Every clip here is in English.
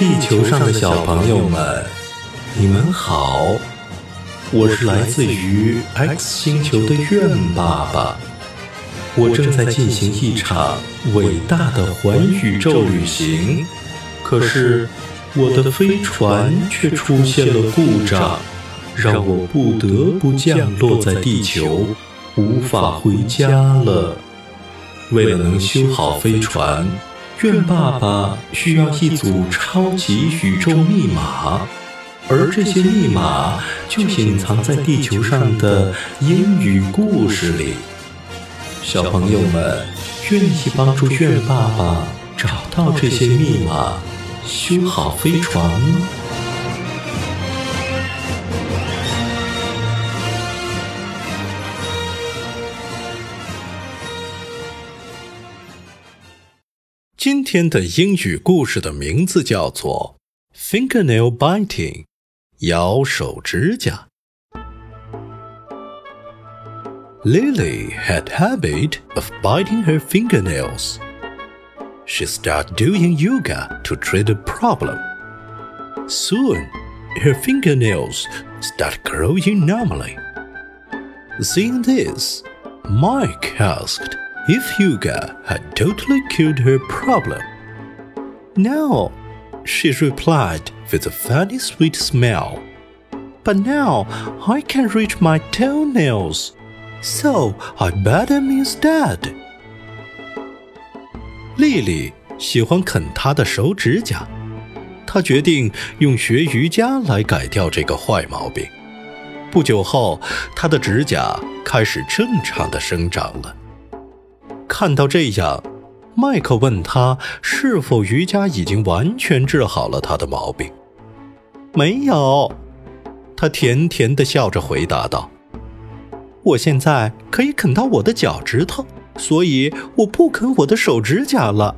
地球上的小朋友们，你们好！我是来自于 X 星球的愿爸爸，我正在进行一场伟大的环宇宙旅行，可是我的飞船却出现了故障，让我不得不降落在地球，无法回家了。为了能修好飞船。愿爸爸需要一组超级宇宙密码，而这些密码就隐藏在地球上的英语故事里。小朋友们愿意帮助愿爸爸找到这些密码，修好飞船吗？今天的英语故事的名字叫做《Fingernail Biting》，咬手指甲。Lily had habit of biting her fingernails. She started doing yoga to treat a problem. Soon, her fingernails started growing normally. Seeing this, Mike asked if yoga had totally cured her problem. No, she replied with a funny sweet smile. But now I can reach my toenails, so I bet him instead. 丽丽喜欢啃她的手指甲，她决定用学瑜伽来改掉这个坏毛病。不久后，她的指甲开始正常的生长了。看到这样，麦克问他是否瑜伽已经完全治好了他的毛病。没有，他甜甜的笑着回答道：“我现在可以啃到我的脚趾头，所以我不啃我的手指甲了。”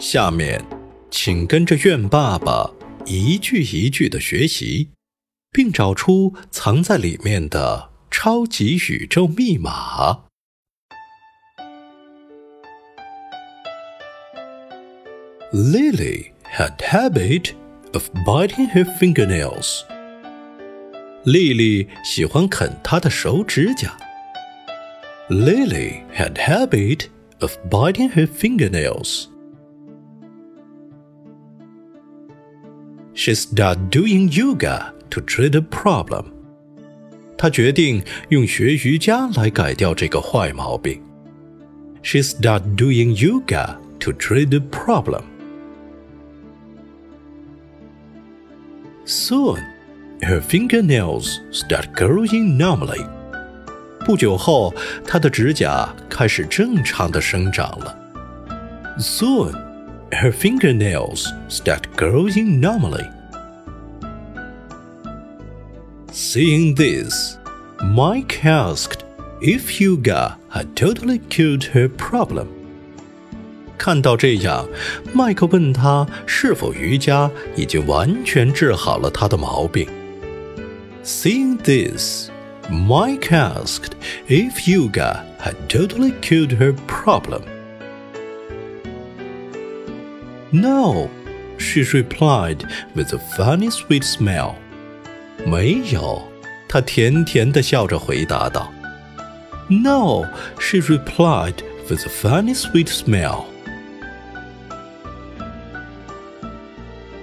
下面，请跟着愿爸爸一句一句的学习，并找出藏在里面的。超级宇宙密码。Lily had habit of biting her fingernails. 丽丽喜欢啃她的手指甲。Lily had habit of biting her fingernails. She started doing yoga to treat a problem. 她决定用学瑜伽来改掉这个坏毛病。She started doing yoga to treat the problem. Soon, her fingernails start growing normally. 不久后，她的指甲开始正常的生长了。Soon, her fingernails start growing normally. Seeing this, Mike asked if yoga had totally cured her problem. 看到这样，麦克问他是否瑜伽已经完全治好了他的毛病。Seeing this, Mike asked if yoga had totally cured her problem. No, she replied with a funny sweet smile. 没有，他甜甜的笑着回答道。No, she replied with a funny sweet smile.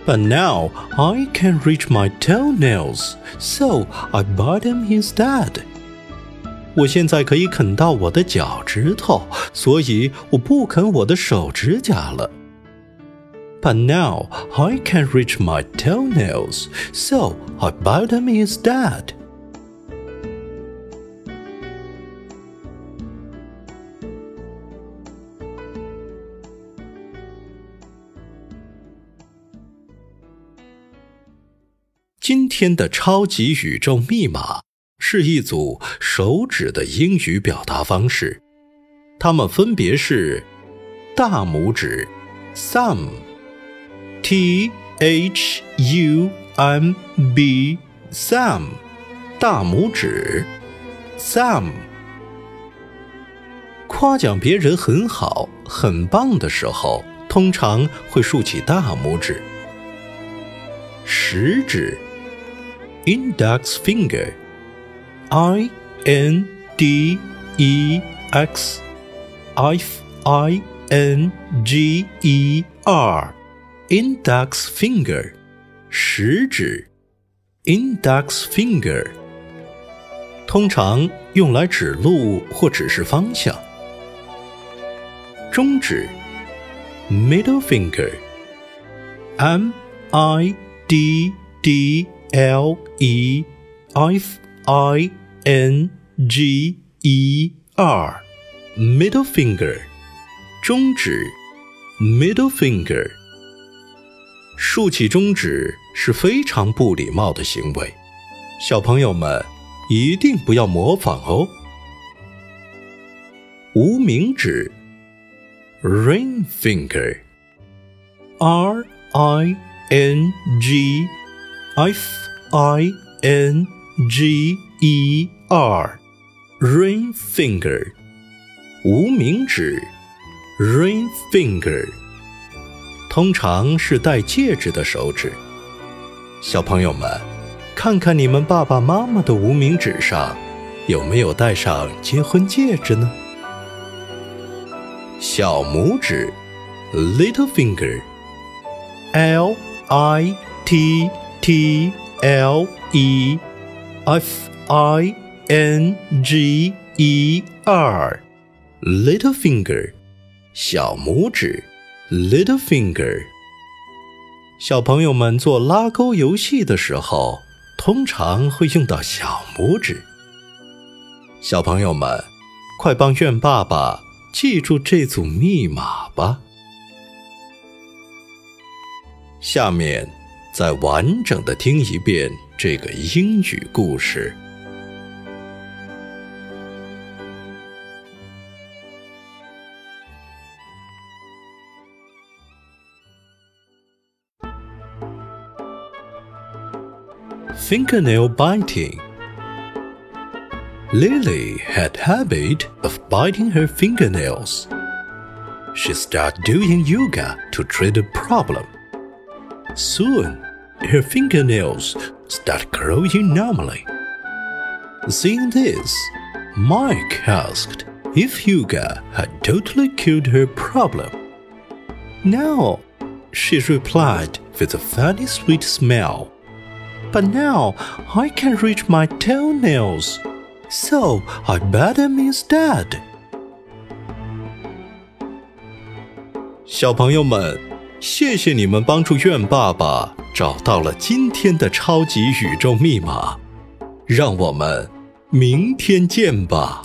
But now I can reach my toenails, so I bite them instead. 我现在可以啃到我的脚趾头，所以我不啃我的手指甲了。 But now I can reach my toenails, so I bite them instead. 今天的超级宇宙密码是一组手指的英语表达方式，它们分别是大拇指 thumb。T H U M B thumb，大拇指，thumb。夸奖别人很好、很棒的时候， 通常会竖起大拇指。食指，index finger，i n d e x，f i n g e r，index finger，食指，index finger，通常用来指路或指示方向。中指，middle finger，m i d d l e f i n g e r，middle finger，中指，middle finger。 竖起中指是非常不礼貌的行为，小朋友们一定不要模仿哦。无名指。ring finger R I N G F I N G E R ring finger 无名指 ring finger 通常是戴戒指的手指。小朋友们，看看你们爸爸妈妈的无名指上有没有戴上结婚戒指呢？小拇指，little finger，L I T T L E F I N G E R，little finger，小拇指，little finger。小朋友们做拉钩游戏的时候，通常会用到小拇指。小朋友们，快帮愿爸爸！记住这组密码吧。下面再完整的听一遍这个英语故事。Fingernail biting. Lily had habit of biting her fingernails. She started doing yoga to treat the problem. Soon, her fingernails start growing normally. Seeing this, Mike asked if yoga had totally cured her problem. No, she replied with a funny sweet smile but now I can reach my toenails. So I bet him instead. 小朋友们，谢谢你们帮助苑爸爸找到了今天的超级宇宙密码，让我们明天见吧。